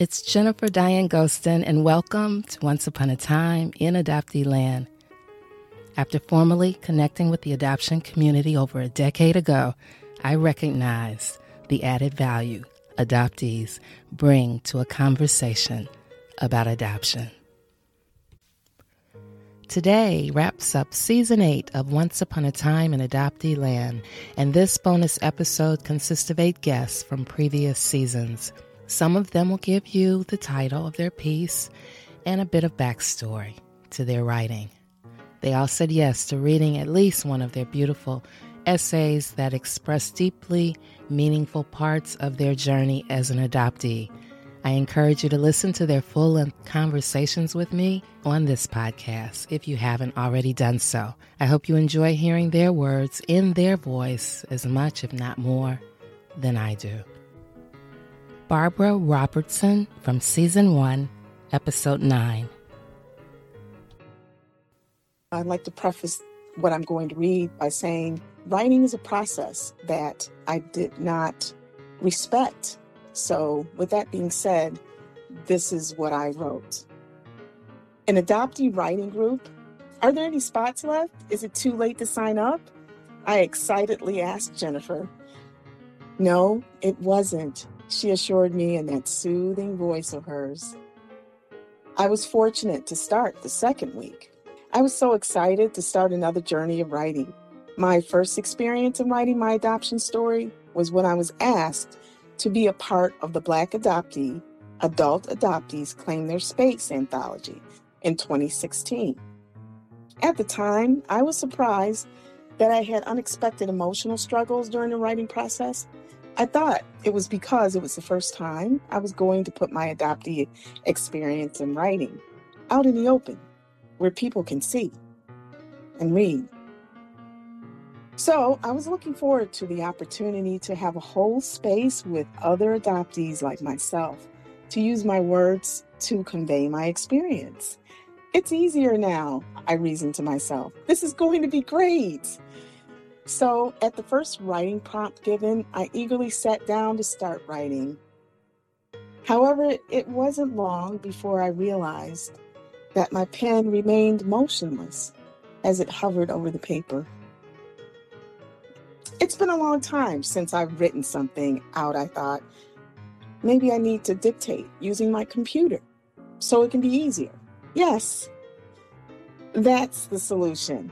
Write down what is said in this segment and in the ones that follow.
It's Jennifer Diane Gostin, and welcome to Once Upon a Time in Adoptee Land. After formally connecting with the adoption community over a decade ago, I recognize the added value adoptees bring to a conversation about adoption. Today wraps up season eight of Once Upon a Time in Adoptee Land, and this bonus episode consists of eight guests from previous seasons. Some of them will give you the title of their piece and a bit of backstory to their writing. They all said yes to reading at least one of their beautiful essays that express deeply meaningful parts of their journey as an adoptee. I encourage you to listen to their full length conversations with me on this podcast if you haven't already done so. I hope you enjoy hearing their words in their voice as much, if not more, than I do. Barbara Robertson from Season 1, Episode 9. I'd like to preface what I'm going to read by saying writing is a process that I did not respect. So, with that being said, this is what I wrote. An adoptee writing group. Are there any spots left? Is it too late to sign up? I excitedly asked Jennifer. No, it wasn't she assured me in that soothing voice of hers. I was fortunate to start the second week. I was so excited to start another journey of writing. My first experience in writing my adoption story was when I was asked to be a part of the Black Adoptee Adult Adoptees Claim Their Space anthology in 2016. At the time, I was surprised that I had unexpected emotional struggles during the writing process I thought it was because it was the first time I was going to put my adoptee experience in writing out in the open where people can see and read. So I was looking forward to the opportunity to have a whole space with other adoptees like myself to use my words to convey my experience. It's easier now, I reasoned to myself. This is going to be great. So, at the first writing prompt given, I eagerly sat down to start writing. However, it wasn't long before I realized that my pen remained motionless as it hovered over the paper. It's been a long time since I've written something out, I thought. Maybe I need to dictate using my computer so it can be easier. Yes, that's the solution.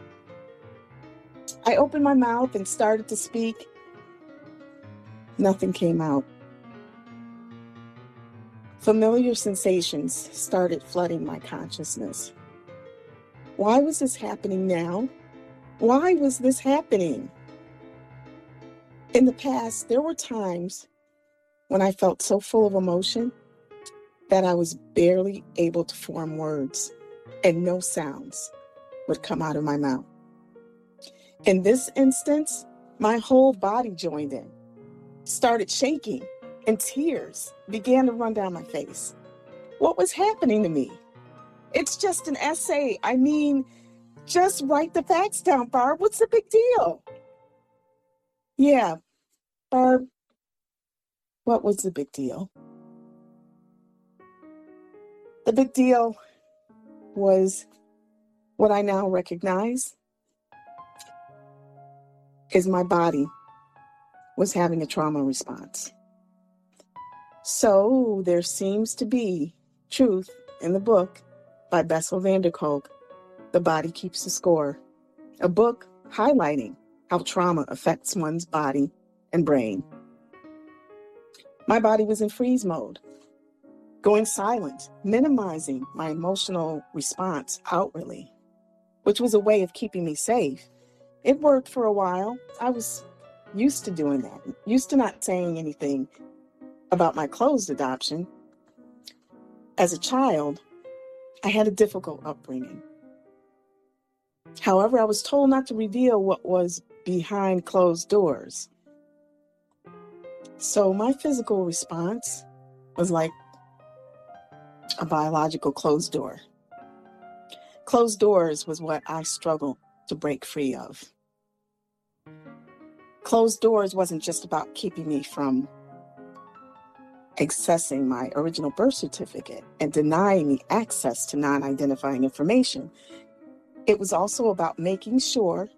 I opened my mouth and started to speak. Nothing came out. Familiar sensations started flooding my consciousness. Why was this happening now? Why was this happening? In the past, there were times when I felt so full of emotion that I was barely able to form words and no sounds would come out of my mouth. In this instance, my whole body joined in, started shaking, and tears began to run down my face. What was happening to me? It's just an essay. I mean, just write the facts down, Barb. What's the big deal? Yeah, Barb, what was the big deal? The big deal was what I now recognize is my body was having a trauma response. So there seems to be truth in the book by Bessel van der Kolk, The Body Keeps the Score, a book highlighting how trauma affects one's body and brain. My body was in freeze mode, going silent, minimizing my emotional response outwardly, which was a way of keeping me safe it worked for a while. I was used to doing that, used to not saying anything about my closed adoption. As a child, I had a difficult upbringing. However, I was told not to reveal what was behind closed doors. So my physical response was like a biological closed door. Closed doors was what I struggled to break free of. Closed doors wasn't just about keeping me from accessing my original birth certificate and denying me access to non identifying information. It was also about making sure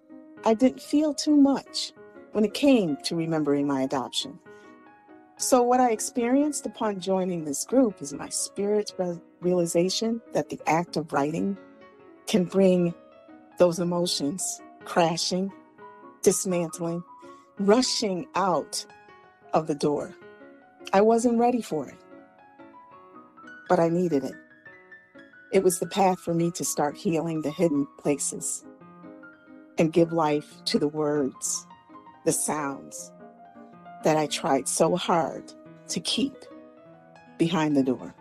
I didn't feel too much when it came to remembering my adoption. So, what I experienced upon joining this group is my spirit's realization that the act of writing can bring those emotions crashing, dismantling, rushing out of the door. I wasn't ready for it, but I needed it. It was the path for me to start healing the hidden places and give life to the words, the sounds that I tried so hard to keep behind the door.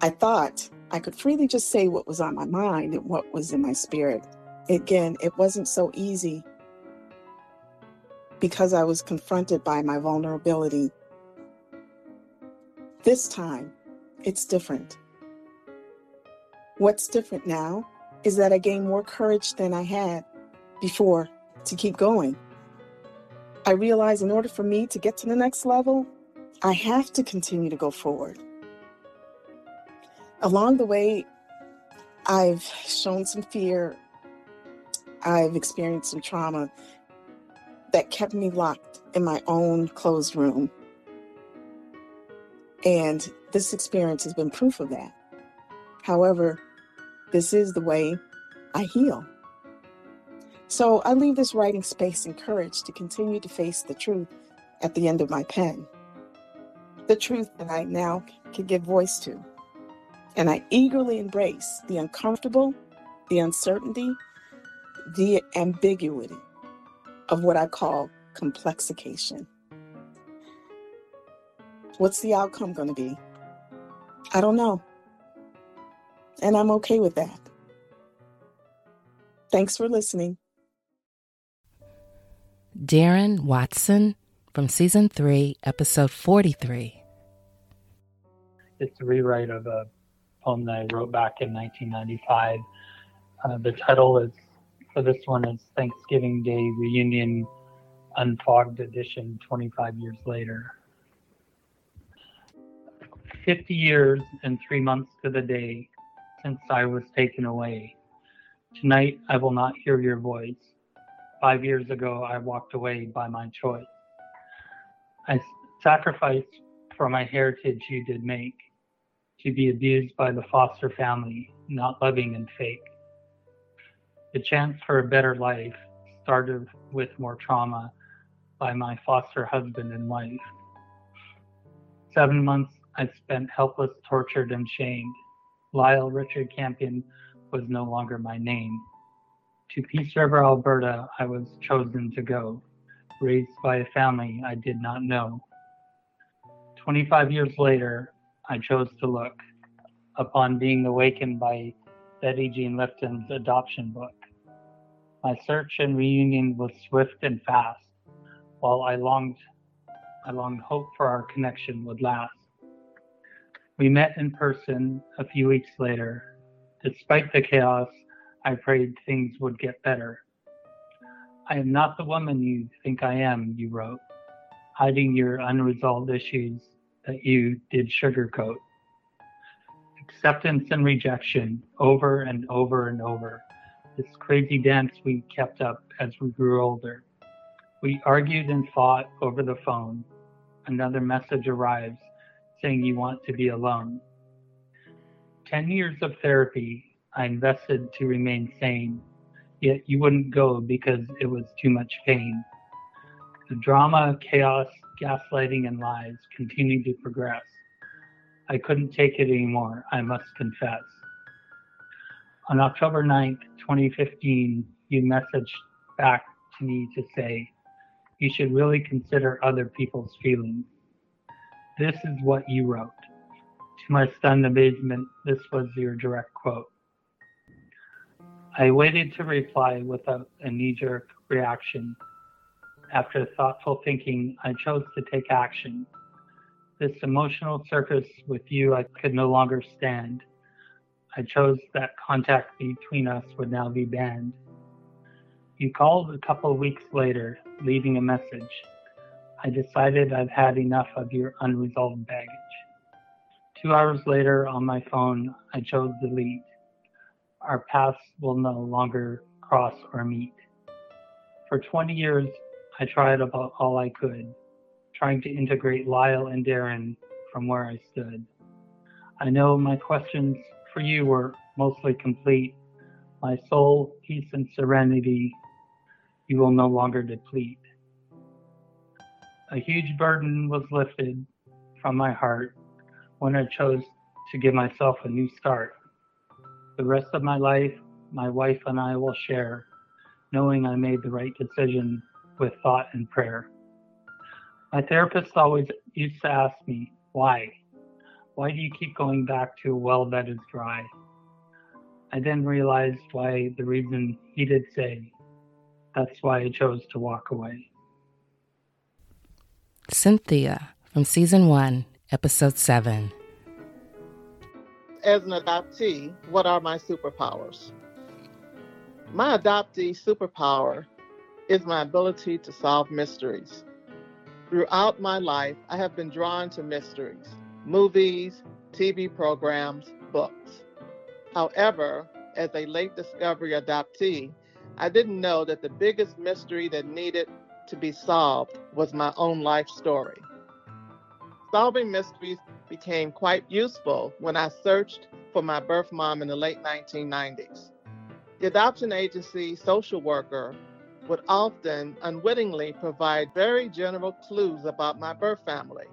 I thought I could freely just say what was on my mind and what was in my spirit. Again, it wasn't so easy because I was confronted by my vulnerability. This time, it's different. What's different now is that I gained more courage than I had before to keep going. I realize in order for me to get to the next level, I have to continue to go forward. Along the way, I've shown some fear. I've experienced some trauma that kept me locked in my own closed room. And this experience has been proof of that. However, this is the way I heal. So I leave this writing space encouraged to continue to face the truth at the end of my pen. The truth that I now can give voice to. And I eagerly embrace the uncomfortable, the uncertainty, the ambiguity of what I call complexication. What's the outcome going to be? I don't know. And I'm okay with that. Thanks for listening. Daryn Watson from season three, episode 43. It's a rewrite of a poem that I wrote back in 1995. Uh, the title is for this one is Thanksgiving Day Reunion Unfogged Edition 25 years later. 50 years and three months to the day since I was taken away. Tonight I will not hear your voice. Five years ago I walked away by my choice. I sacrificed for my heritage you did make, to be abused by the foster family, not loving and fake. The chance for a better life started with more trauma by my foster husband and wife. Seven months I spent helpless, tortured, and shamed. Lyle Richard Campion was no longer my name. To Peace River, Alberta, I was chosen to go, raised by a family I did not know. 25 years later, I chose to look upon being awakened by Betty Jean Lifton's adoption book. My search and reunion was swift and fast, while I longed, I longed hope for our connection would last. We met in person a few weeks later. Despite the chaos, I prayed things would get better. I am not the woman you think I am, you wrote, hiding your unresolved issues that you did sugarcoat. Acceptance and rejection over and over and over this crazy dance we kept up as we grew older. We argued and fought over the phone. Another message arrives saying you want to be alone. 10 years of therapy I invested to remain sane, yet you wouldn't go because it was too much pain. The drama, chaos, gaslighting, and lies continued to progress. I couldn't take it anymore, I must confess. On October 9th, 2015, you messaged back to me to say, you should really consider other people's feelings. This is what you wrote. To my stunned amazement, this was your direct quote. I waited to reply without a knee jerk reaction. After thoughtful thinking, I chose to take action. This emotional circus with you I could no longer stand. I chose that contact between us would now be banned. You called a couple weeks later, leaving a message. I decided I've had enough of your unresolved baggage. Two hours later, on my phone, I chose delete. Our paths will no longer cross or meet. For 20 years, I tried about all I could, trying to integrate Lyle and Daryn from where I stood. I know my questions for you were mostly complete. My soul, peace, and serenity you will no longer deplete. A huge burden was lifted from my heart when I chose to give myself a new start. The rest of my life, my wife and I will share, knowing I made the right decision with thought and prayer. My therapist always used to ask me, why? Why do you keep going back to a well that is dry? I then realized why the reason he did say, that's why I chose to walk away. Cynthia from season one, episode seven. As an adoptee, what are my superpowers? My adoptee superpower is my ability to solve mysteries. Throughout my life, I have been drawn to mysteries, movies, TV programs, books. However, as a late discovery adoptee, I didn't know that the biggest mystery that needed to be solved was my own life story. Solving mysteries became quite useful when I searched for my birth mom in the late 1990s. The adoption agency social worker would often unwittingly provide very general clues about my birth family.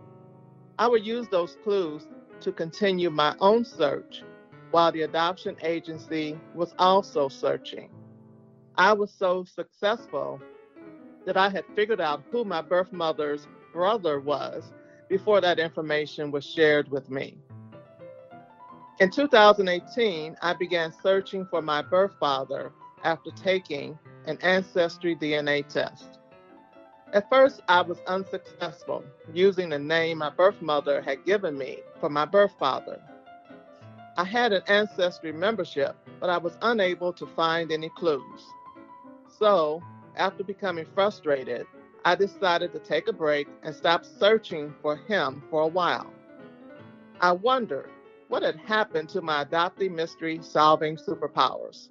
I would use those clues to continue my own search while the adoption agency was also searching. I was so successful that I had figured out who my birth mother's brother was before that information was shared with me. In 2018, I began searching for my birth father after taking an ancestry DNA test. At first, I was unsuccessful using the name my birth mother had given me for my birth father. I had an ancestry membership, but I was unable to find any clues. So, after becoming frustrated, I decided to take a break and stop searching for him for a while. I wondered what had happened to my adoptee mystery solving superpowers.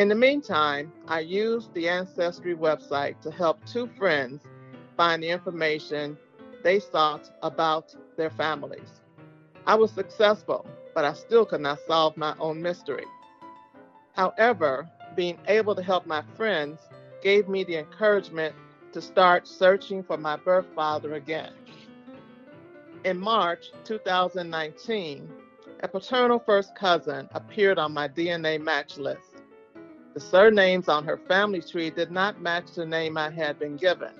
In the meantime, I used the Ancestry website to help two friends find the information they sought about their families. I was successful, but I still could not solve my own mystery. However, being able to help my friends gave me the encouragement to start searching for my birth father again. In March 2019, a paternal first cousin appeared on my DNA match list. The surnames on her family tree did not match the name I had been given,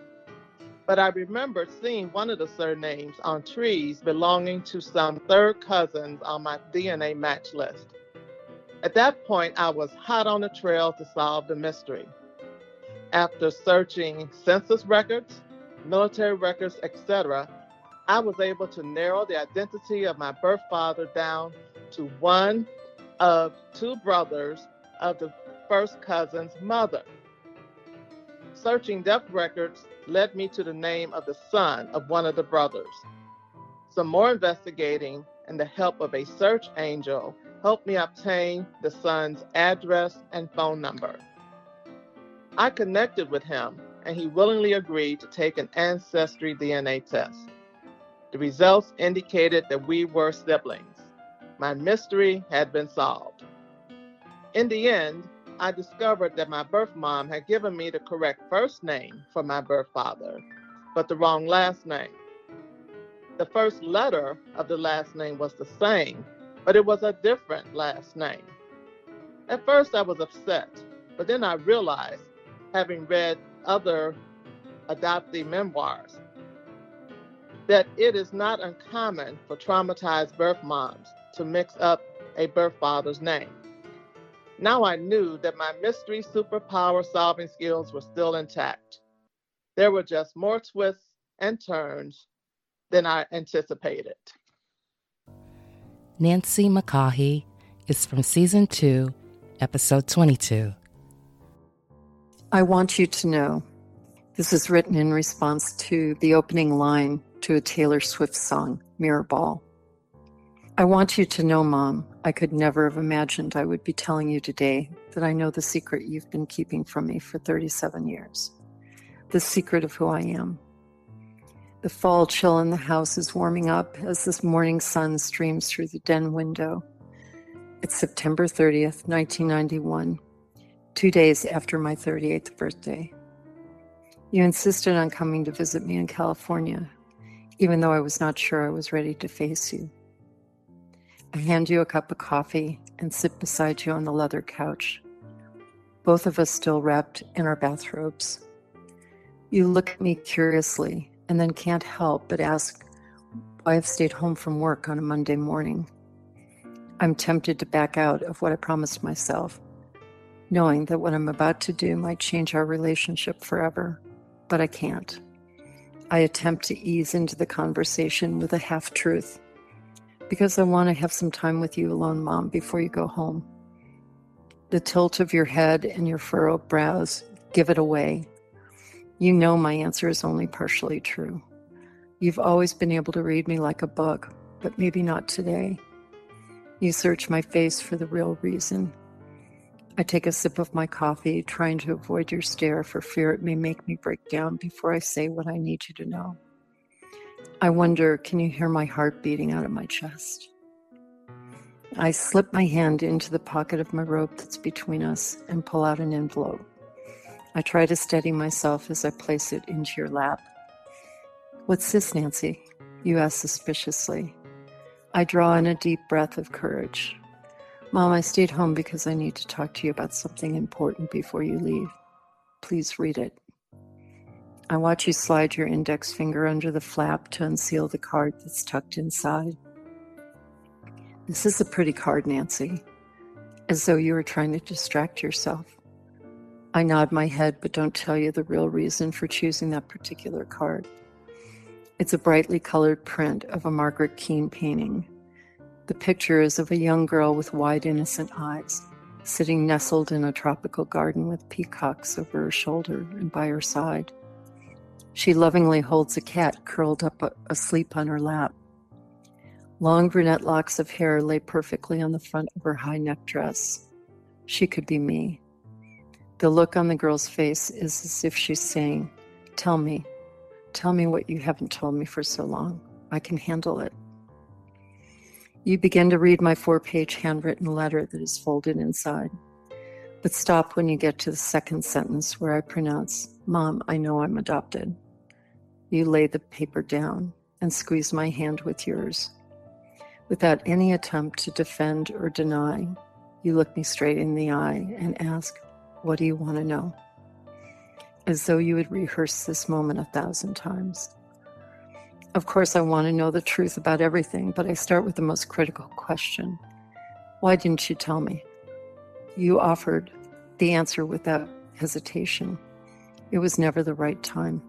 but I remembered seeing one of the surnames on trees belonging to some third cousins on my DNA match list. At that point, I was hot on the trail to solve the mystery. After searching census records, military records, etc., I was able to narrow the identity of my birth father down to one of two brothers of the first cousin's mother. Searching death records led me to the name of the son of one of the brothers. Some more investigating and the help of a search angel helped me obtain the son's address and phone number. I connected with him and he willingly agreed to take an ancestry DNA test. The results indicated that we were siblings. My mystery had been solved. In the end, I discovered that my birth mom had given me the correct first name for my birth father, but the wrong last name. The first letter of the last name was the same, but it was a different last name. At first, I was upset, but then I realized, having read other adoptee memoirs, that it is not uncommon for traumatized birth moms to mix up a birth father's name. Now I knew that my mystery superpower solving skills were still intact. There were just more twists and turns than I anticipated. Nancy McCaughey is from season two, episode 22. I want you to know This is written in response to the opening line to a Taylor Swift song, Mirrorball. I want you to know, Mom, I could never have imagined I would be telling you today that I know the secret you've been keeping from me for 37 years. The secret of who I am. The fall chill in the house is warming up as this morning sun streams through the den window. It's September 30th, 1991, two days after my 38th birthday. You insisted on coming to visit me in California, even though I was not sure I was ready to face you. I hand you a cup of coffee and sit beside you on the leather couch, both of us still wrapped in our bathrobes. You look at me curiously and then can't help but ask why I've stayed home from work on a Monday morning. I'm tempted to back out of what I promised myself, knowing that what I'm about to do might change our relationship forever but I can't. I attempt to ease into the conversation with a half truth because I want to have some time with you alone, Mom, before you go home. The tilt of your head and your furrowed brows give it away. You know my answer is only partially true. You've always been able to read me like a book, but maybe not today. You search my face for the real reason, I take a sip of my coffee, trying to avoid your stare for fear it may make me break down before I say what I need you to know. I wonder, can you hear my heart beating out of my chest? I slip my hand into the pocket of my robe that's between us and pull out an envelope. I try to steady myself as I place it into your lap. What's this, Nancy? You ask suspiciously. I draw in a deep breath of courage. Mom, I stayed home because I need to talk to you about something important before you leave. Please read it. I watch you slide your index finger under the flap to unseal the card that's tucked inside. This is a pretty card, Nancy, as though you were trying to distract yourself. I nod my head, but don't tell you the real reason for choosing that particular card. It's a brightly colored print of a Margaret Keane painting the picture is of a young girl with wide, innocent eyes, sitting nestled in a tropical garden with peacocks over her shoulder and by her side. She lovingly holds a cat curled up uh, asleep on her lap. Long brunette locks of hair lay perfectly on the front of her high neck dress. She could be me. The look on the girl's face is as if she's saying, Tell me, tell me what you haven't told me for so long. I can handle it. You begin to read my four page handwritten letter that is folded inside, but stop when you get to the second sentence where I pronounce, Mom, I know I'm adopted. You lay the paper down and squeeze my hand with yours. Without any attempt to defend or deny, you look me straight in the eye and ask, What do you want to know? As though you would rehearse this moment a thousand times. Of course, I want to know the truth about everything, but I start with the most critical question Why didn't you tell me? You offered the answer without hesitation. It was never the right time.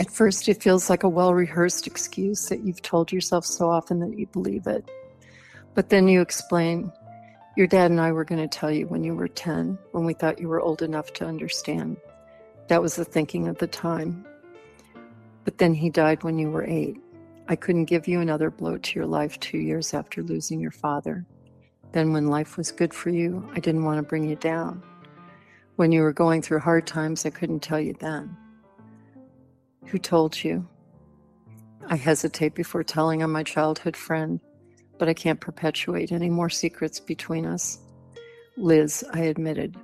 At first, it feels like a well rehearsed excuse that you've told yourself so often that you believe it. But then you explain, Your dad and I were going to tell you when you were 10, when we thought you were old enough to understand. That was the thinking at the time. But then he died when you were eight. I couldn't give you another blow to your life two years after losing your father. Then, when life was good for you, I didn't want to bring you down. When you were going through hard times, I couldn't tell you then. Who told you? I hesitate before telling on my childhood friend, but I can't perpetuate any more secrets between us. Liz, I admitted,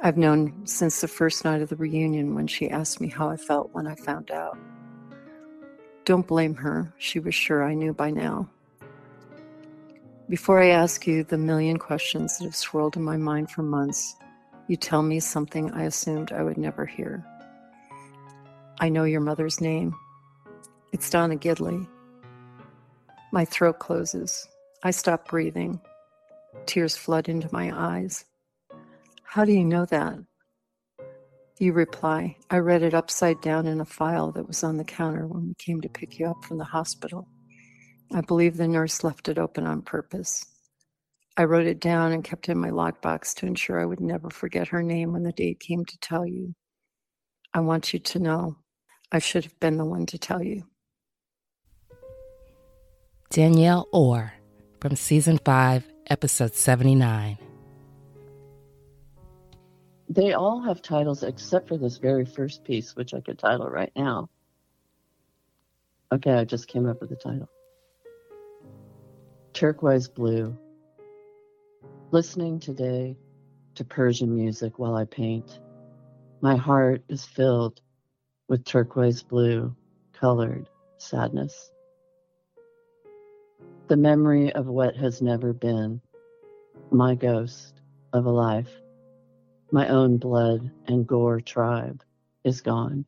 I've known since the first night of the reunion when she asked me how I felt when I found out. Don't blame her, she was sure I knew by now. Before I ask you the million questions that have swirled in my mind for months, you tell me something I assumed I would never hear. I know your mother's name. It's Donna Gidley. My throat closes. I stop breathing. Tears flood into my eyes. How do you know that? You reply, I read it upside down in a file that was on the counter when we came to pick you up from the hospital. I believe the nurse left it open on purpose. I wrote it down and kept it in my lockbox to ensure I would never forget her name when the date came to tell you. I want you to know I should have been the one to tell you. Danielle Orr from season 5, episode 79. They all have titles except for this very first piece, which I could title right now. Okay, I just came up with the title Turquoise Blue. Listening today to Persian music while I paint, my heart is filled with turquoise blue colored sadness. The memory of what has never been, my ghost of a life, my own blood and gore tribe is gone.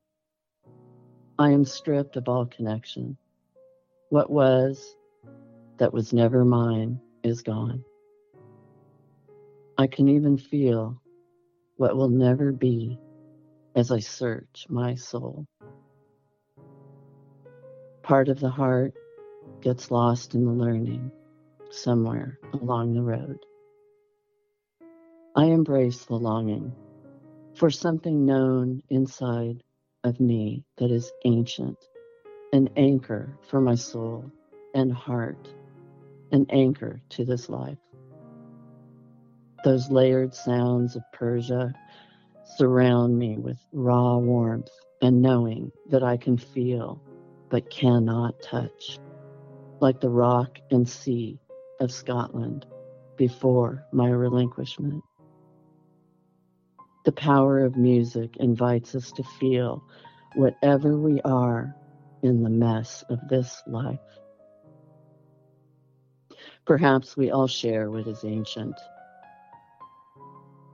I am stripped of all connection. What was that was never mine is gone. I can even feel what will never be as I search my soul. Part of the heart gets lost in the learning somewhere along the road. I embrace the longing for something known inside of me that is ancient, an anchor for my soul and heart, an anchor to this life. Those layered sounds of Persia surround me with raw warmth and knowing that I can feel but cannot touch, like the rock and sea of Scotland before my relinquishment. The power of music invites us to feel whatever we are in the mess of this life. Perhaps we all share what is ancient.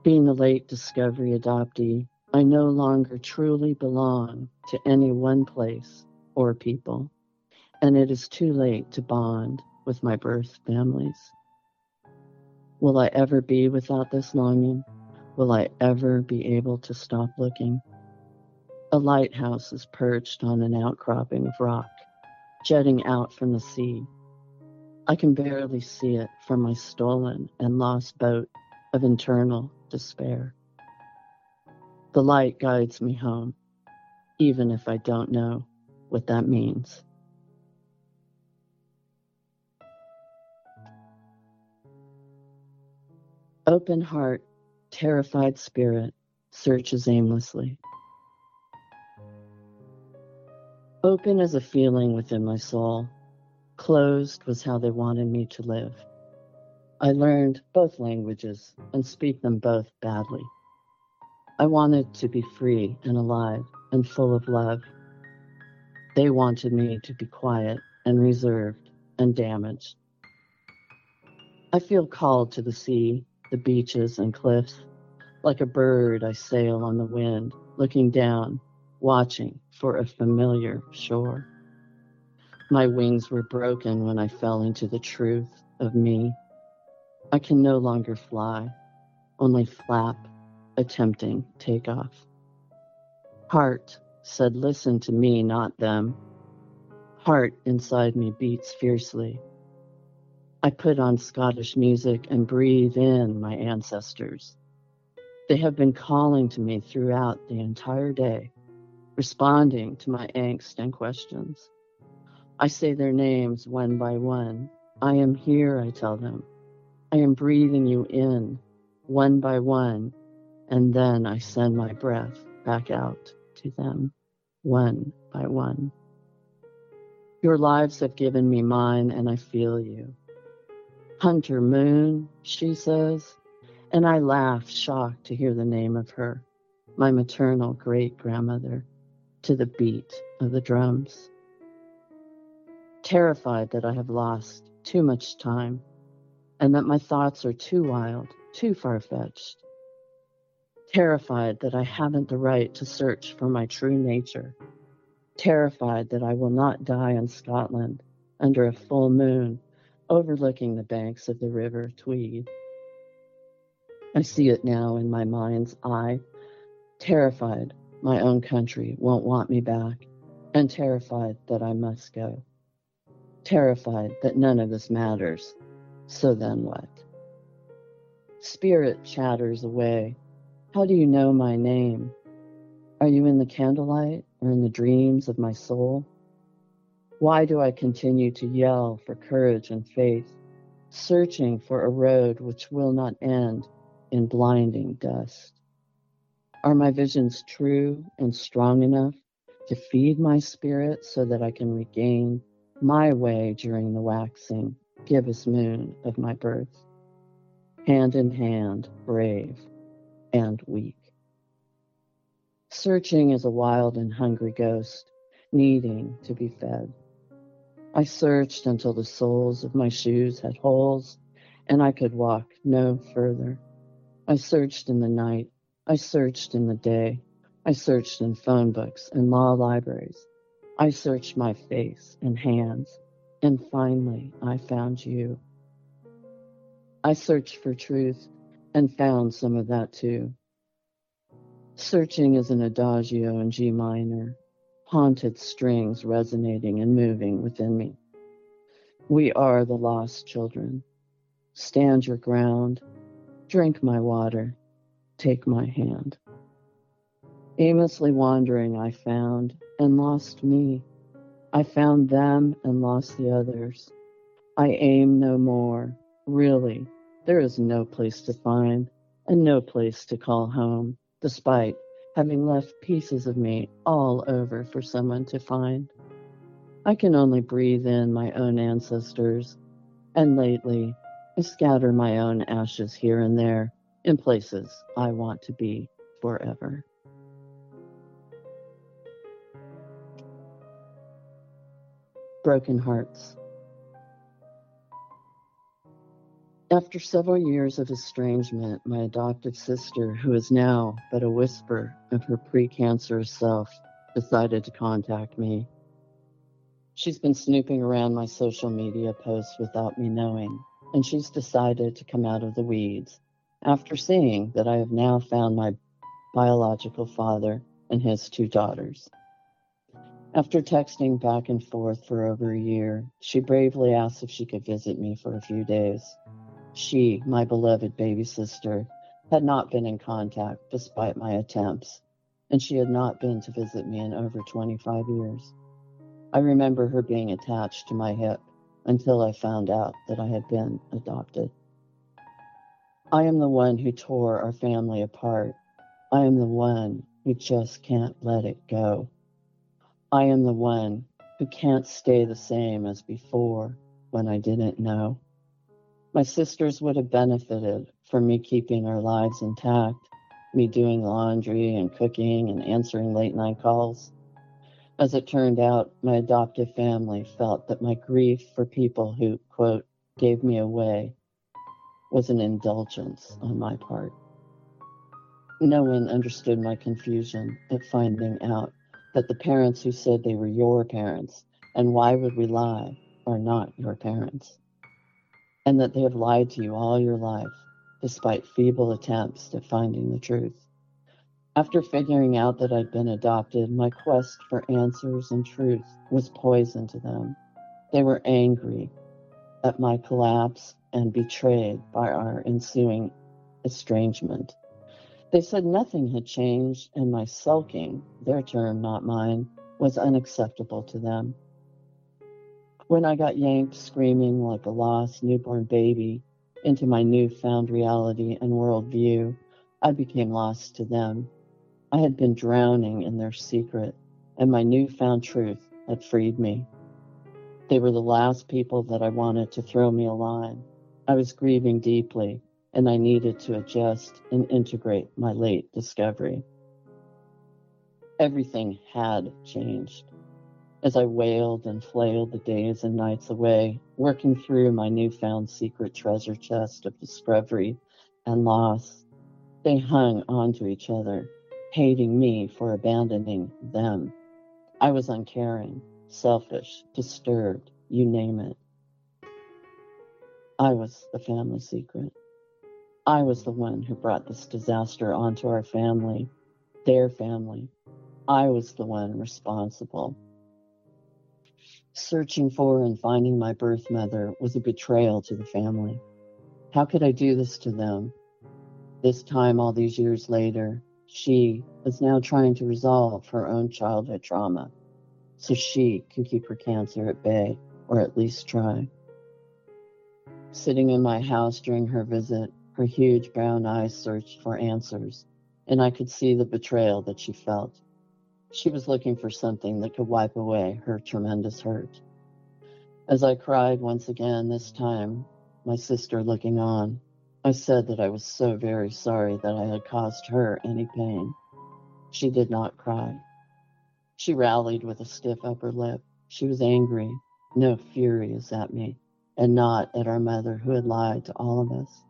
Being a late discovery adoptee, I no longer truly belong to any one place or people, and it is too late to bond with my birth families. Will I ever be without this longing? Will I ever be able to stop looking? A lighthouse is perched on an outcropping of rock, jutting out from the sea. I can barely see it from my stolen and lost boat of internal despair. The light guides me home, even if I don't know what that means. Open heart terrified spirit searches aimlessly. Open as a feeling within my soul, closed was how they wanted me to live. I learned both languages and speak them both badly. I wanted to be free and alive and full of love. They wanted me to be quiet and reserved and damaged. I feel called to the sea, the beaches and cliffs, like a bird, I sail on the wind, looking down, watching for a familiar shore. My wings were broken when I fell into the truth of me. I can no longer fly, only flap, attempting takeoff. Heart said, Listen to me, not them. Heart inside me beats fiercely. I put on Scottish music and breathe in my ancestors. They have been calling to me throughout the entire day, responding to my angst and questions. I say their names one by one. I am here, I tell them. I am breathing you in one by one, and then I send my breath back out to them one by one. Your lives have given me mine, and I feel you. Hunter Moon, she says, and I laugh, shocked to hear the name of her, my maternal great grandmother, to the beat of the drums. Terrified that I have lost too much time and that my thoughts are too wild, too far fetched. Terrified that I haven't the right to search for my true nature. Terrified that I will not die in Scotland under a full moon overlooking the banks of the river Tweed. I see it now in my mind's eye, terrified my own country won't want me back, and terrified that I must go. Terrified that none of this matters. So then what? Spirit chatters away. How do you know my name? Are you in the candlelight or in the dreams of my soul? Why do I continue to yell for courage and faith, searching for a road which will not end in blinding dust? Are my visions true and strong enough to feed my spirit so that I can regain my way during the waxing gibbous moon of my birth? Hand in hand, brave and weak. Searching as a wild and hungry ghost, needing to be fed. I searched until the soles of my shoes had holes and I could walk no further. I searched in the night. I searched in the day. I searched in phone books and law libraries. I searched my face and hands. And finally, I found you. I searched for truth and found some of that too. Searching is an adagio in G minor, haunted strings resonating and moving within me. We are the lost children. Stand your ground, drink my water, take my hand. Aimlessly wandering, I found and lost me. I found them and lost the others. I aim no more. Really, there is no place to find and no place to call home, despite having left pieces of me all over for someone to find. I can only breathe in my own ancestors, and lately I scatter my own ashes here and there in places I want to be forever. Broken Hearts. After several years of estrangement, my adoptive sister, who is now but a whisper of her precancerous self, decided to contact me. She's been snooping around my social media posts without me knowing, and she's decided to come out of the weeds after seeing that I have now found my biological father and his two daughters. After texting back and forth for over a year, she bravely asked if she could visit me for a few days. She, my beloved baby sister, had not been in contact despite my attempts, and she had not been to visit me in over 25 years. I remember her being attached to my hip until I found out that I had been adopted. I am the one who tore our family apart. I am the one who just can't let it go. I am the one who can't stay the same as before when I didn't know. My sisters would have benefited from me keeping our lives intact, me doing laundry and cooking and answering late night calls. As it turned out, my adoptive family felt that my grief for people who, quote, gave me away was an indulgence on my part. No one understood my confusion at finding out that the parents who said they were your parents, and why would we lie, are not your parents and that they have lied to you all your life, despite feeble attempts at finding the truth. After figuring out that I'd been adopted, my quest for answers and truth was poison to them. They were angry at my collapse and betrayed by our ensuing estrangement. They said nothing had changed, and my sulking, their term, not mine, was unacceptable to them. When I got yanked screaming like a lost newborn baby into my newfound reality and worldview, I became lost to them. I had been drowning in their secret, and my newfound truth had freed me. They were the last people that I wanted to throw me a line. I was grieving deeply, and I needed to adjust and integrate my late discovery. Everything had changed as I wailed and flailed the days and nights away, working through my newfound secret treasure chest of discovery and loss. They hung onto each other, hating me for abandoning them. I was uncaring, selfish, disturbed, you name it. I was the family secret. I was the one who brought this disaster onto our family, their family. I was the one responsible. Searching for and finding my birth mother was a betrayal to the family. How could I do this to them? This time, all these years later, She is now trying to resolve her own childhood trauma so she can keep her cancer at bay, or at least try. Sitting in my house during her visit, her huge brown eyes searched for answers, and I could see the betrayal that she felt. She was looking for something that could wipe away her tremendous hurt. As I cried once again, this time, my sister looking on, I said that I was so very sorry that I had caused her any pain. She did not cry. She rallied with a stiff upper lip. She was angry, no furious at me, and not at our mother who had lied to all of us.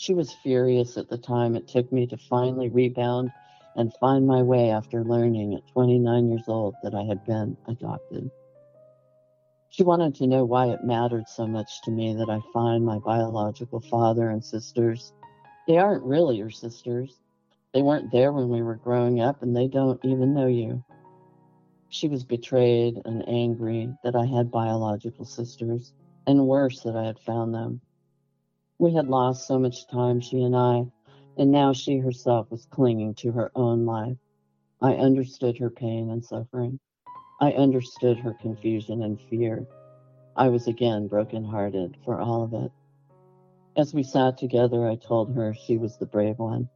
She was furious at the time it took me to finally rebound and find my way after learning at 29 years old that I had been adopted. She wanted to know why it mattered so much to me that I find my biological father and sisters. They aren't really your sisters. They weren't there when we were growing up, and they don't even know you. She was betrayed and angry that I had biological sisters, and worse, that I had found them. We had lost so much time, she and I, and now she herself was clinging to her own life. I understood her pain and suffering. I understood her confusion and fear. I was again broken-hearted for all of it. As we sat together, I told her she was the brave one.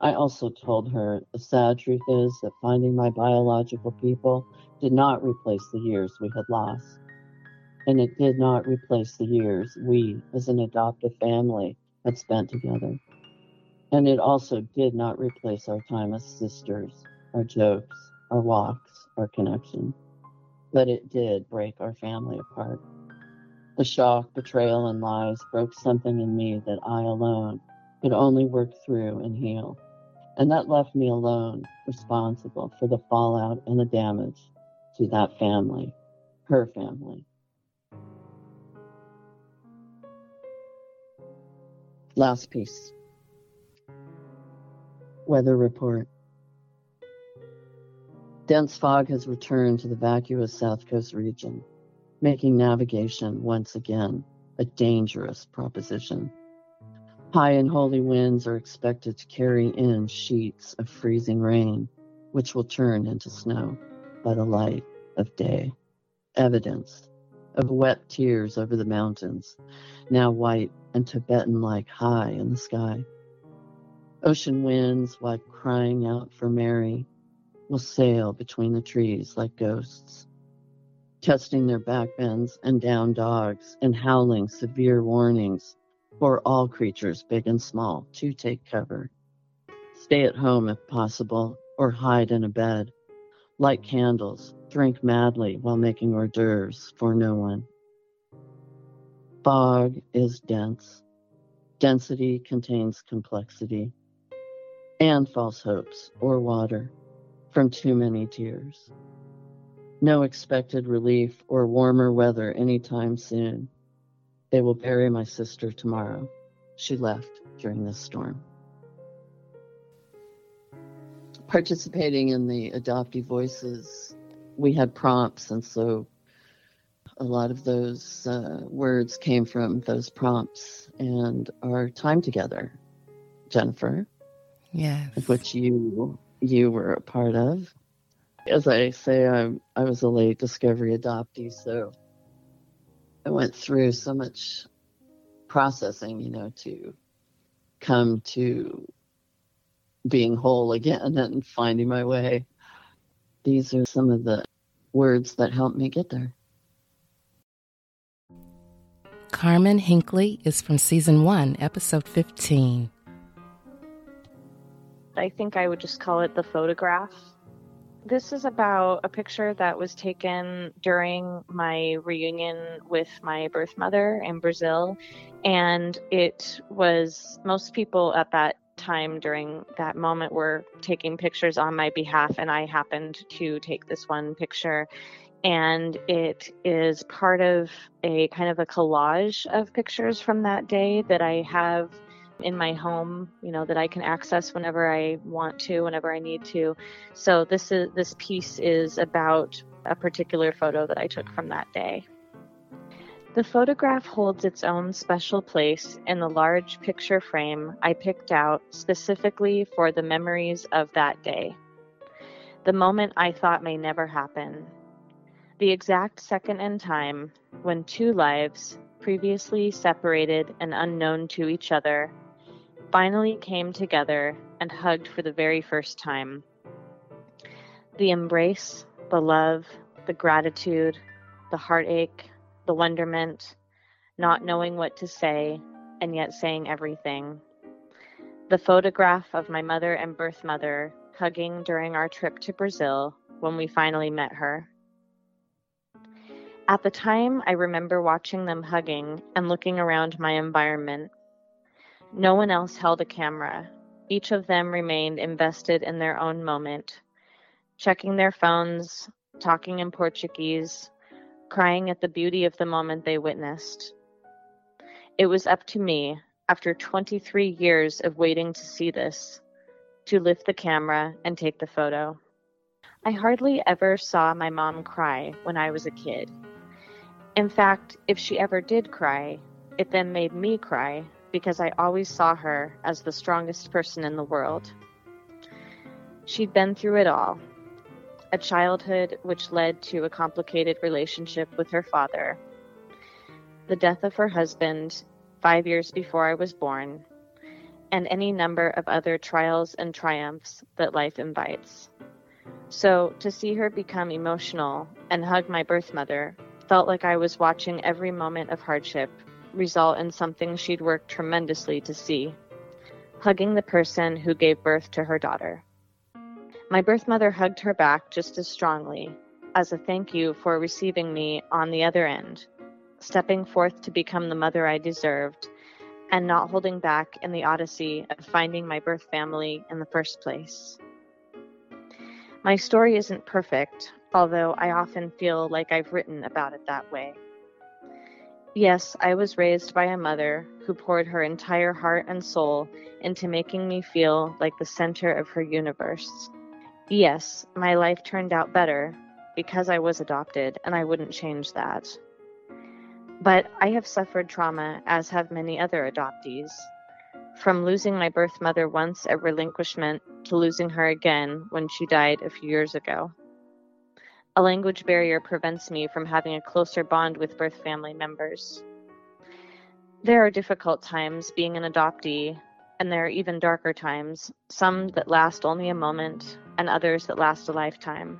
I also told her the sad truth is that finding my biological people did not replace the years we had lost. And it did not replace the years we, as an adoptive family, had spent together. And it also did not replace our time as sisters, our jokes, our walks, our connection. But it did break our family apart. The shock, betrayal, and lies broke something in me that I alone could only work through and heal. And that left me alone, responsible for the fallout and the damage to that family, her family. Last piece. Weather report. Dense fog has returned to the vacuous South Coast region, making navigation once again a dangerous proposition. High and holy winds are expected to carry in sheets of freezing rain, which will turn into snow by the light of day. Evidence of wet tears over the mountains, now white and Tibetan like high in the sky. Ocean winds, like crying out for Mary, will sail between the trees like ghosts, testing their backbends and down dogs and howling severe warnings for all creatures, big and small, to take cover. Stay at home if possible, or hide in a bed. Light candles, drink madly while making hors d'oeuvres for no one. Fog is dense. Density contains complexity and false hopes or water from too many tears. No expected relief or warmer weather anytime soon. They will bury my sister tomorrow. She left during this storm. Participating in the Adoptee Voices, we had prompts, and so a lot of those uh, words came from those prompts and our time together, Jennifer. Yes. Which you you were a part of. As I say, I'm, I was a late discovery adoptee, so I went through so much processing, you know, to come to being whole again and finding my way. These are some of the words that helped me get there. Carmen Hinkley is from season one, episode 15. I think I would just call it the photograph. This is about a picture that was taken during my reunion with my birth mother in Brazil. And it was most people at that time during that moment were taking pictures on my behalf, and I happened to take this one picture. And it is part of a kind of a collage of pictures from that day that I have in my home, you know, that I can access whenever I want to, whenever I need to. So this is this piece is about a particular photo that I took from that day. The photograph holds its own special place in the large picture frame I picked out specifically for the memories of that day. The moment I thought may never happen. The exact second in time when two lives, previously separated and unknown to each other, finally came together and hugged for the very first time. The embrace, the love, the gratitude, the heartache, the wonderment, not mm-hmm. knowing what to say, and yet saying everything. The photograph of my mother and birth mother hugging during our trip to Brazil when we finally met her. At the time, I remember watching them hugging and looking around my environment. No one else held a camera. Each of them remained invested in their own moment, checking their phones, talking in Portuguese, crying at the beauty of the moment they witnessed. It was up to me, after 23 years of waiting to see this, to lift the camera and take the photo. I hardly ever saw my mom cry when I was a kid. In fact, if she ever did cry, it then made me cry because I always saw her as the strongest person in the world. She'd been through it all a childhood which led to a complicated relationship with her father, the death of her husband five years before I was born, and any number of other trials and triumphs that life invites. So, to see her become emotional and hug my birth mother felt like I was watching every moment of hardship result in something she'd worked tremendously to see hugging the person who gave birth to her daughter. My birth mother hugged her back just as strongly, as a thank you for receiving me on the other end, stepping forth to become the mother I deserved, and not holding back in the odyssey of finding my birth family in the first place. My story isn't perfect, although I often feel like I've written about it that way. Yes, I was raised by a mother who poured her entire heart and soul into making me feel like the center of her universe. Yes, my life turned out better because I was adopted, and I wouldn't change that. But I have suffered trauma, as have many other adoptees. From losing my birth mother once at relinquishment to losing her again when she died a few years ago. A language barrier prevents me from having a closer bond with birth family members. There are difficult times being an adoptee, and there are even darker times, some that last only a moment, and others that last a lifetime.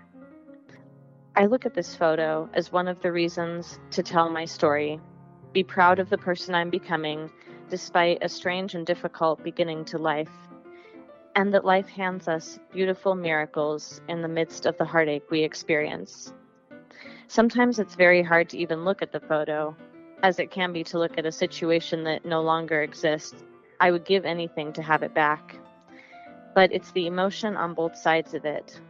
I look at this photo as one of the reasons to tell my story, be proud of the person I'm becoming despite a strange and difficult beginning to life, and that life hands us beautiful miracles in the midst of the heartache we experience. Sometimes it's very hard to even look at the photo, as it can be to look at a situation that no longer exists. I would give anything to have it back but it's the emotion on both sides of it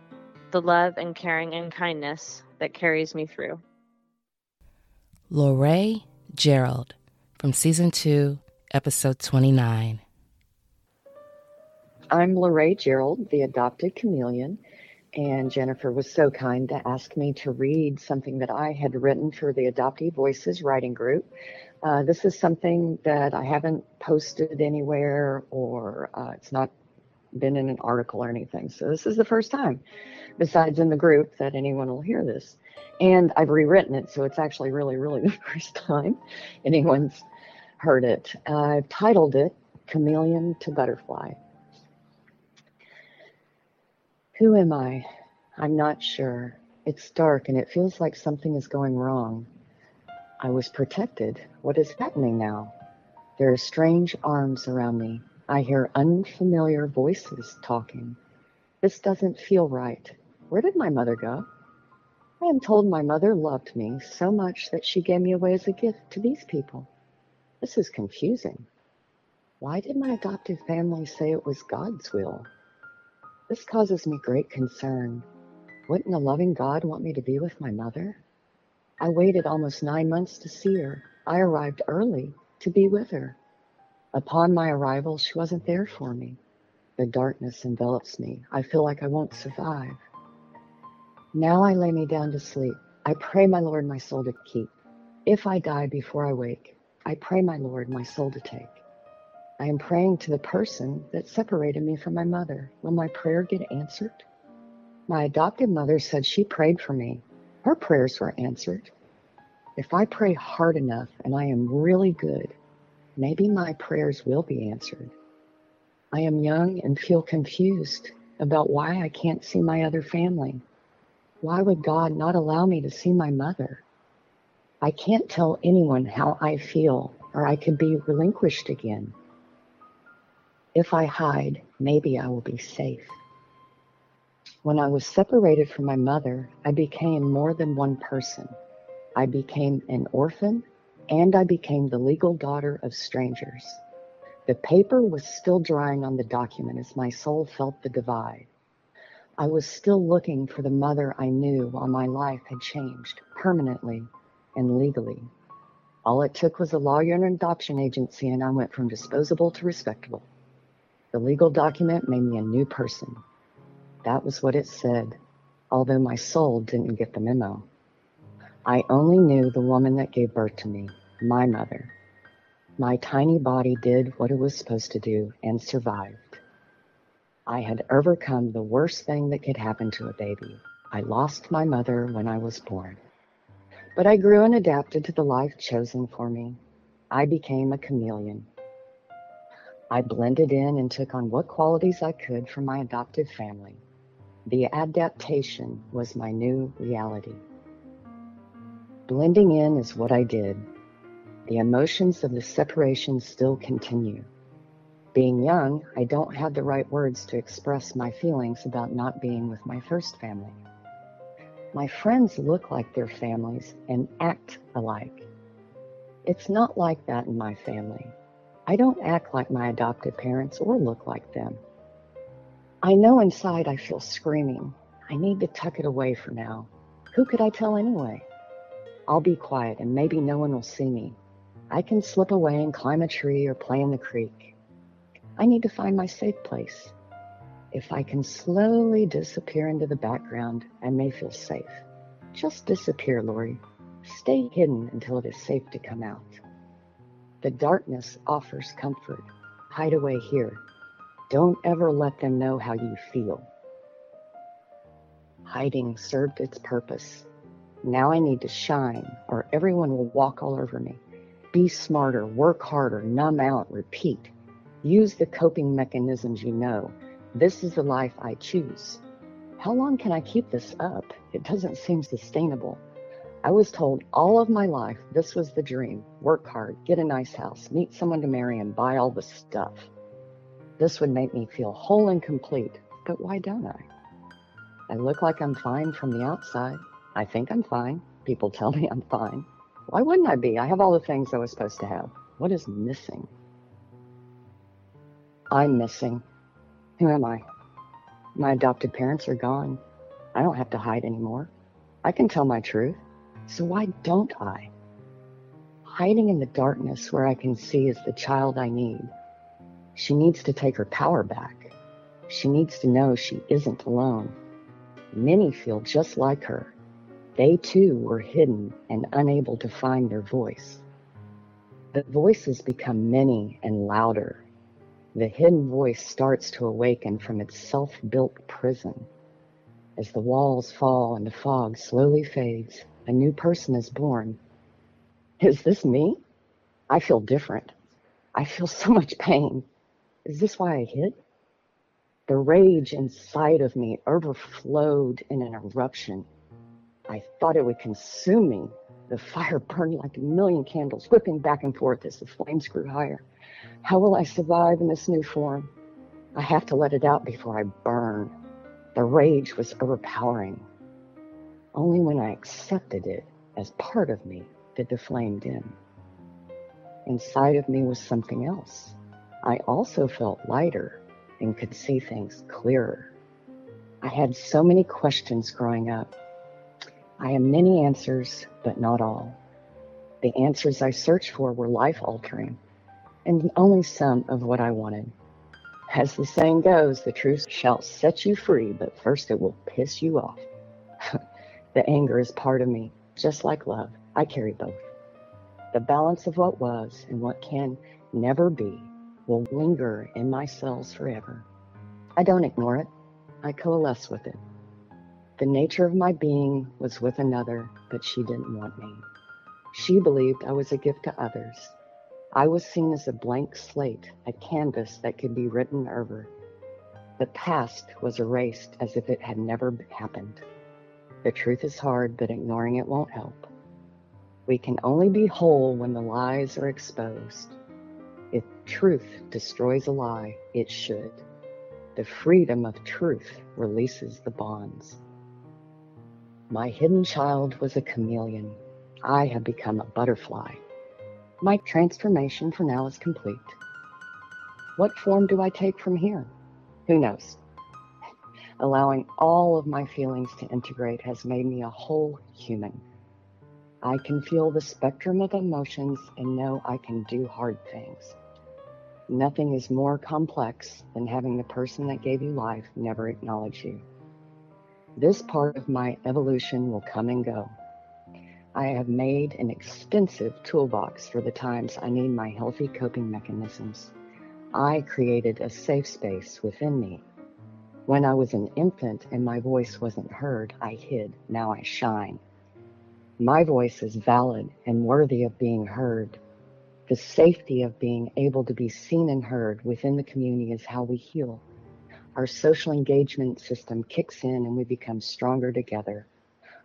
the love and caring and kindness that carries me through. Lorraine Gerald from season two, episode 29. I'm Lorraine Gerald, the adopted chameleon, and Jennifer was so kind to ask me to read something that I had written for the Adoptee Voices writing group. Uh, this is something that I haven't posted anywhere or uh, it's not been in an article or anything. So this is the first time, besides in the group, that anyone will hear this. And I've rewritten it, so it's actually really, really the first time anyone's heard it. I've titled it Chameleon to Butterfly. Who am I? I'm not sure. It's dark and it feels like something is going wrong. I was protected. What is happening now? There are strange arms around me. I hear unfamiliar voices talking. This doesn't feel right. Where did my mother go? I am told my mother loved me so much that she gave me away as a gift to these people. This is confusing. Why did my adoptive family say it was God's will? This causes me great concern. Wouldn't a loving God want me to be with my mother? I waited almost nine months to see her. I arrived early to be with her. Upon my arrival, she wasn't there for me. The darkness envelops me. I feel like I won't survive. Now I lay me down to sleep. I pray my Lord my soul to keep. If I die before I wake, I pray my Lord my soul to take. I am praying to the person that separated me from my mother. Will my prayer get answered? My adopted mother said she prayed for me. Her prayers were answered. If I pray hard enough and I am really good, maybe my prayers will be answered. I am young and feel confused about why I can't see my other family. Why would God not allow me to see my mother? I can't tell anyone how I feel, or I could be relinquished again. If I hide, maybe I will be safe. When I was separated from my mother, I became more than one person. I became an orphan, and I became the legal daughter of strangers. The paper was still drying on the document as my soul felt the divide. I was still looking for the mother I knew while my life had changed permanently and legally. All it took was a lawyer and an adoption agency, and I went from disposable to respectable. The legal document made me a new person. That was what it said, although my soul didn't get the memo. I only knew the woman that gave birth to me, my mother. My tiny body did what it was supposed to do and survived. I had overcome the worst thing that could happen to a baby. I lost my mother when I was born. But I grew and adapted to the life chosen for me. I became a chameleon. I blended in and took on what qualities I could from my adoptive family. The adaptation was my new reality. Blending in is what I did, the emotions of the separation still continue. Being young, I don't have the right words to express my feelings about not being with my first family. My friends look like their families and act alike. It's not like that in my family. I don't act like my adopted parents or look like them. I know inside I feel screaming. I need to tuck it away for now. Who could I tell anyway? I'll be quiet and maybe no one will see me. I can slip away and climb a tree or play in the creek. I need to find my safe place. If I can slowly disappear into the background, I may feel safe. Just disappear, Lori. Stay hidden until it is safe to come out. The darkness offers comfort. Hide away here. Don't ever let them know how you feel. Hiding served its purpose. Now I need to shine, or everyone will walk all over me. Be smarter, work harder, numb out, repeat. Use the coping mechanisms you know. This is the life I choose. How long can I keep this up? It doesn't seem sustainable. I was told all of my life this was the dream work hard, get a nice house, meet someone to marry, and buy all the stuff. This would make me feel whole and complete, but why don't I? I look like I'm fine from the outside. I think I'm fine. People tell me I'm fine. Why wouldn't I be? I have all the things I was supposed to have. What is missing? I'm missing. Who am I? My adopted parents are gone. I don't have to hide anymore. I can tell my truth. So why don't I? Hiding in the darkness where I can see is the child I need. She needs to take her power back. She needs to know she isn't alone. Many feel just like her. They too were hidden and unable to find their voice. The voices become many and louder. The hidden voice starts to awaken from its self built prison. As the walls fall and the fog slowly fades, a new person is born. Is this me? I feel different. I feel so much pain. Is this why I hit? The rage inside of me overflowed in an eruption. I thought it would consume me. The fire burned like a million candles, whipping back and forth as the flames grew higher. How will I survive in this new form? I have to let it out before I burn. The rage was overpowering. Only when I accepted it as part of me did the flame dim. Inside of me was something else. I also felt lighter and could see things clearer. I had so many questions growing up I have many answers, but not all. The answers I searched for were life altering, and only some of what I wanted. As the saying goes, the truth shall set you free, but first it will piss you off. the anger is part of me, just like love. I carry both. The balance of what was and what can never be will linger in my cells forever. I don't ignore it, I coalesce with it. The nature of my being was with another, but she didn't want me. She believed I was a gift to others. I was seen as a blank slate, a canvas that could be written over. The past was erased as if it had never happened. The truth is hard, but ignoring it won't help. We can only be whole when the lies are exposed. If truth destroys a lie, it should. The freedom of truth releases the bonds. My hidden child was a chameleon. I have become a butterfly. My transformation for now is complete. What form do I take from here? Who knows? Allowing all of my feelings to integrate has made me a whole human. I can feel the spectrum of emotions and know I can do hard things. Nothing is more complex than having the person that gave you life never acknowledge you. This part of my evolution will come and go. I have made an extensive toolbox for the times I need my healthy coping mechanisms. I created a safe space within me. When I was an infant and my voice wasn't heard, I hid. Now I shine. My voice is valid and worthy of being heard. The safety of being able to be seen and heard within the community is how we heal. Our social engagement system kicks in and we become stronger together.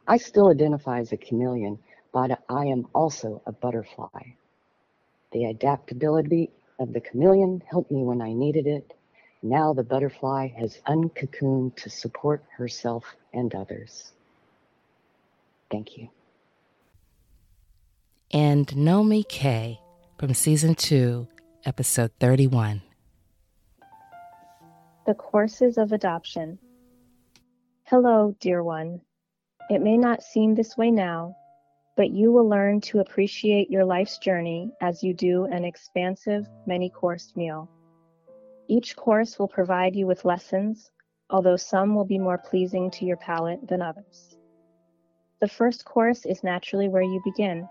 I still identify as a chameleon, but I am also a butterfly. The adaptability of the chameleon helped me when I needed it. Now the butterfly has uncocooned to support herself and others. Thank you. And Nomi Kaie from season 2, episode 31. The Courses of Adoption. Hello, dear one. It may not seem this way now, but you will learn to appreciate your life's journey as you do an expansive, many course meal. Each course will provide you with lessons, although some will be more pleasing to your palate than others. The first course is naturally where you begin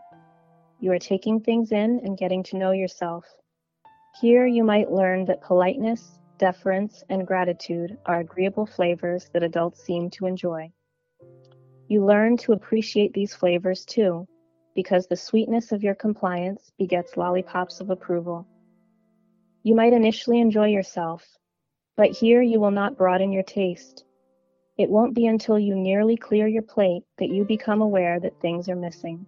you are taking things in and getting to know yourself. Here you might learn that politeness, deference, and gratitude are agreeable flavors that adults seem to enjoy. You learn to appreciate these flavors too, because the sweetness of your compliance begets lollipops of approval. You might initially enjoy yourself, but here you will not broaden your taste. It won't be until you nearly clear your plate that you become aware that things are missing.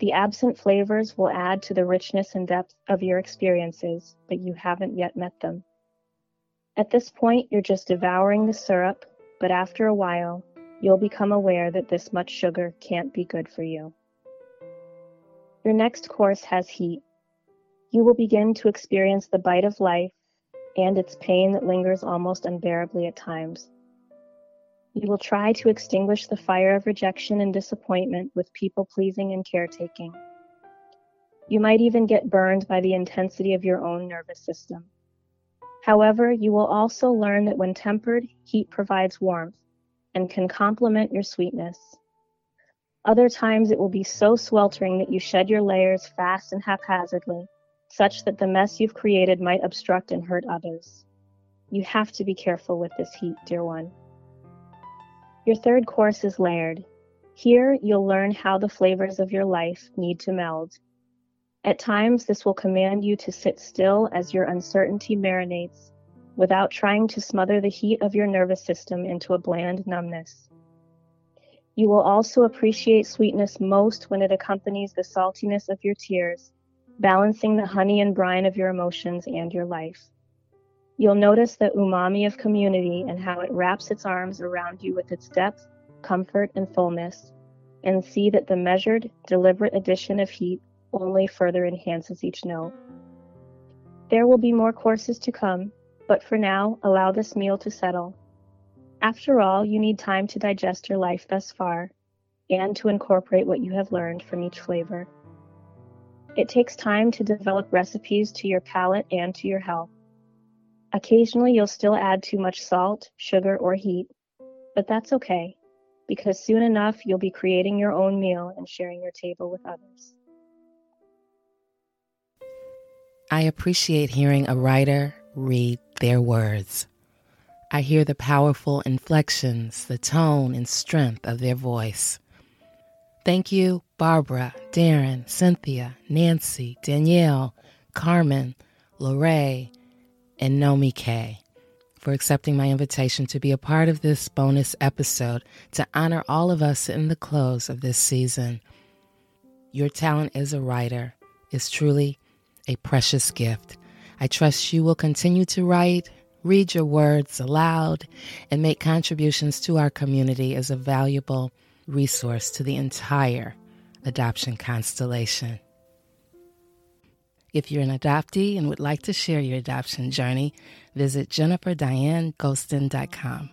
The absent flavors will add to the richness and depth of your experiences, but you haven't yet met them. At this point, you're just devouring the syrup, but after a while, you'll become aware that this much sugar can't be good for you. Your next course has heat. You will begin to experience the bite of life and its pain that lingers almost unbearably at times. You will try to extinguish the fire of rejection and disappointment with people pleasing and caretaking. You might even get burned by the intensity of your own nervous system. However, you will also learn that when tempered, heat provides warmth and can complement your sweetness. Other times it will be so sweltering that you shed your layers fast and haphazardly, such that the mess you've created might obstruct and hurt others. You have to be careful with this heat, dear one. Your third course is layered. Here, you'll learn how the flavors of your life need to meld. At times, this will command you to sit still as your uncertainty marinates without trying to smother the heat of your nervous system into a bland numbness. You will also appreciate sweetness most when it accompanies the saltiness of your tears, balancing the honey and brine of your emotions and your life. You'll notice the umami of community and how it wraps its arms around you with its depth, comfort, and fullness, and see that the measured, deliberate addition of heat only further enhances each note. There will be more courses to come, but for now, allow this meal to settle. After all, you need time to digest your life thus far and to incorporate what you have learned from each flavor. It takes time to develop recipes to your palate and to your health. Occasionally, you'll still add too much salt, sugar, or heat, but that's okay because soon enough you'll be creating your own meal and sharing your table with others. I appreciate hearing a writer read their words. I hear the powerful inflections, the tone and strength of their voice. Thank you, Barbara, Daryn, Cynthia, Nancy, Danielle, Carmen, Lorraine, and Nomi Kaie for accepting my invitation to be a part of this bonus episode to honor all of us in the close of this season. Your talent as a writer is truly a precious gift. I trust you will continue to write, read your words aloud, and make contributions to our community as a valuable resource to the entire adoption constellation. If you're an adoptee and would like to share your adoption journey, visit jenniferdianegostin.com.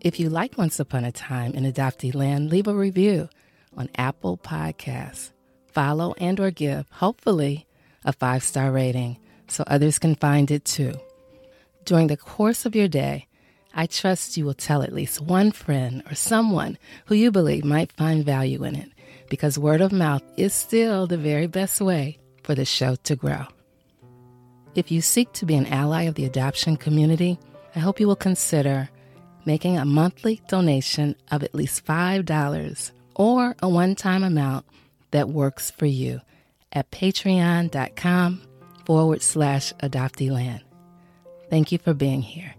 If you like Once Upon a Time in Adoptee Land, leave a review on Apple Podcasts. Follow and or give, hopefully, a five-star rating so others can find it too. During the course of your day, I trust you will tell at least one friend or someone who you believe might find value in it because word of mouth is still the very best way for the show to grow. If you seek to be an ally of the adoption community, I hope you will consider making a monthly donation of at least $5 or a one time amount that works for you at patreon.com forward slash adopteeland. Thank you for being here.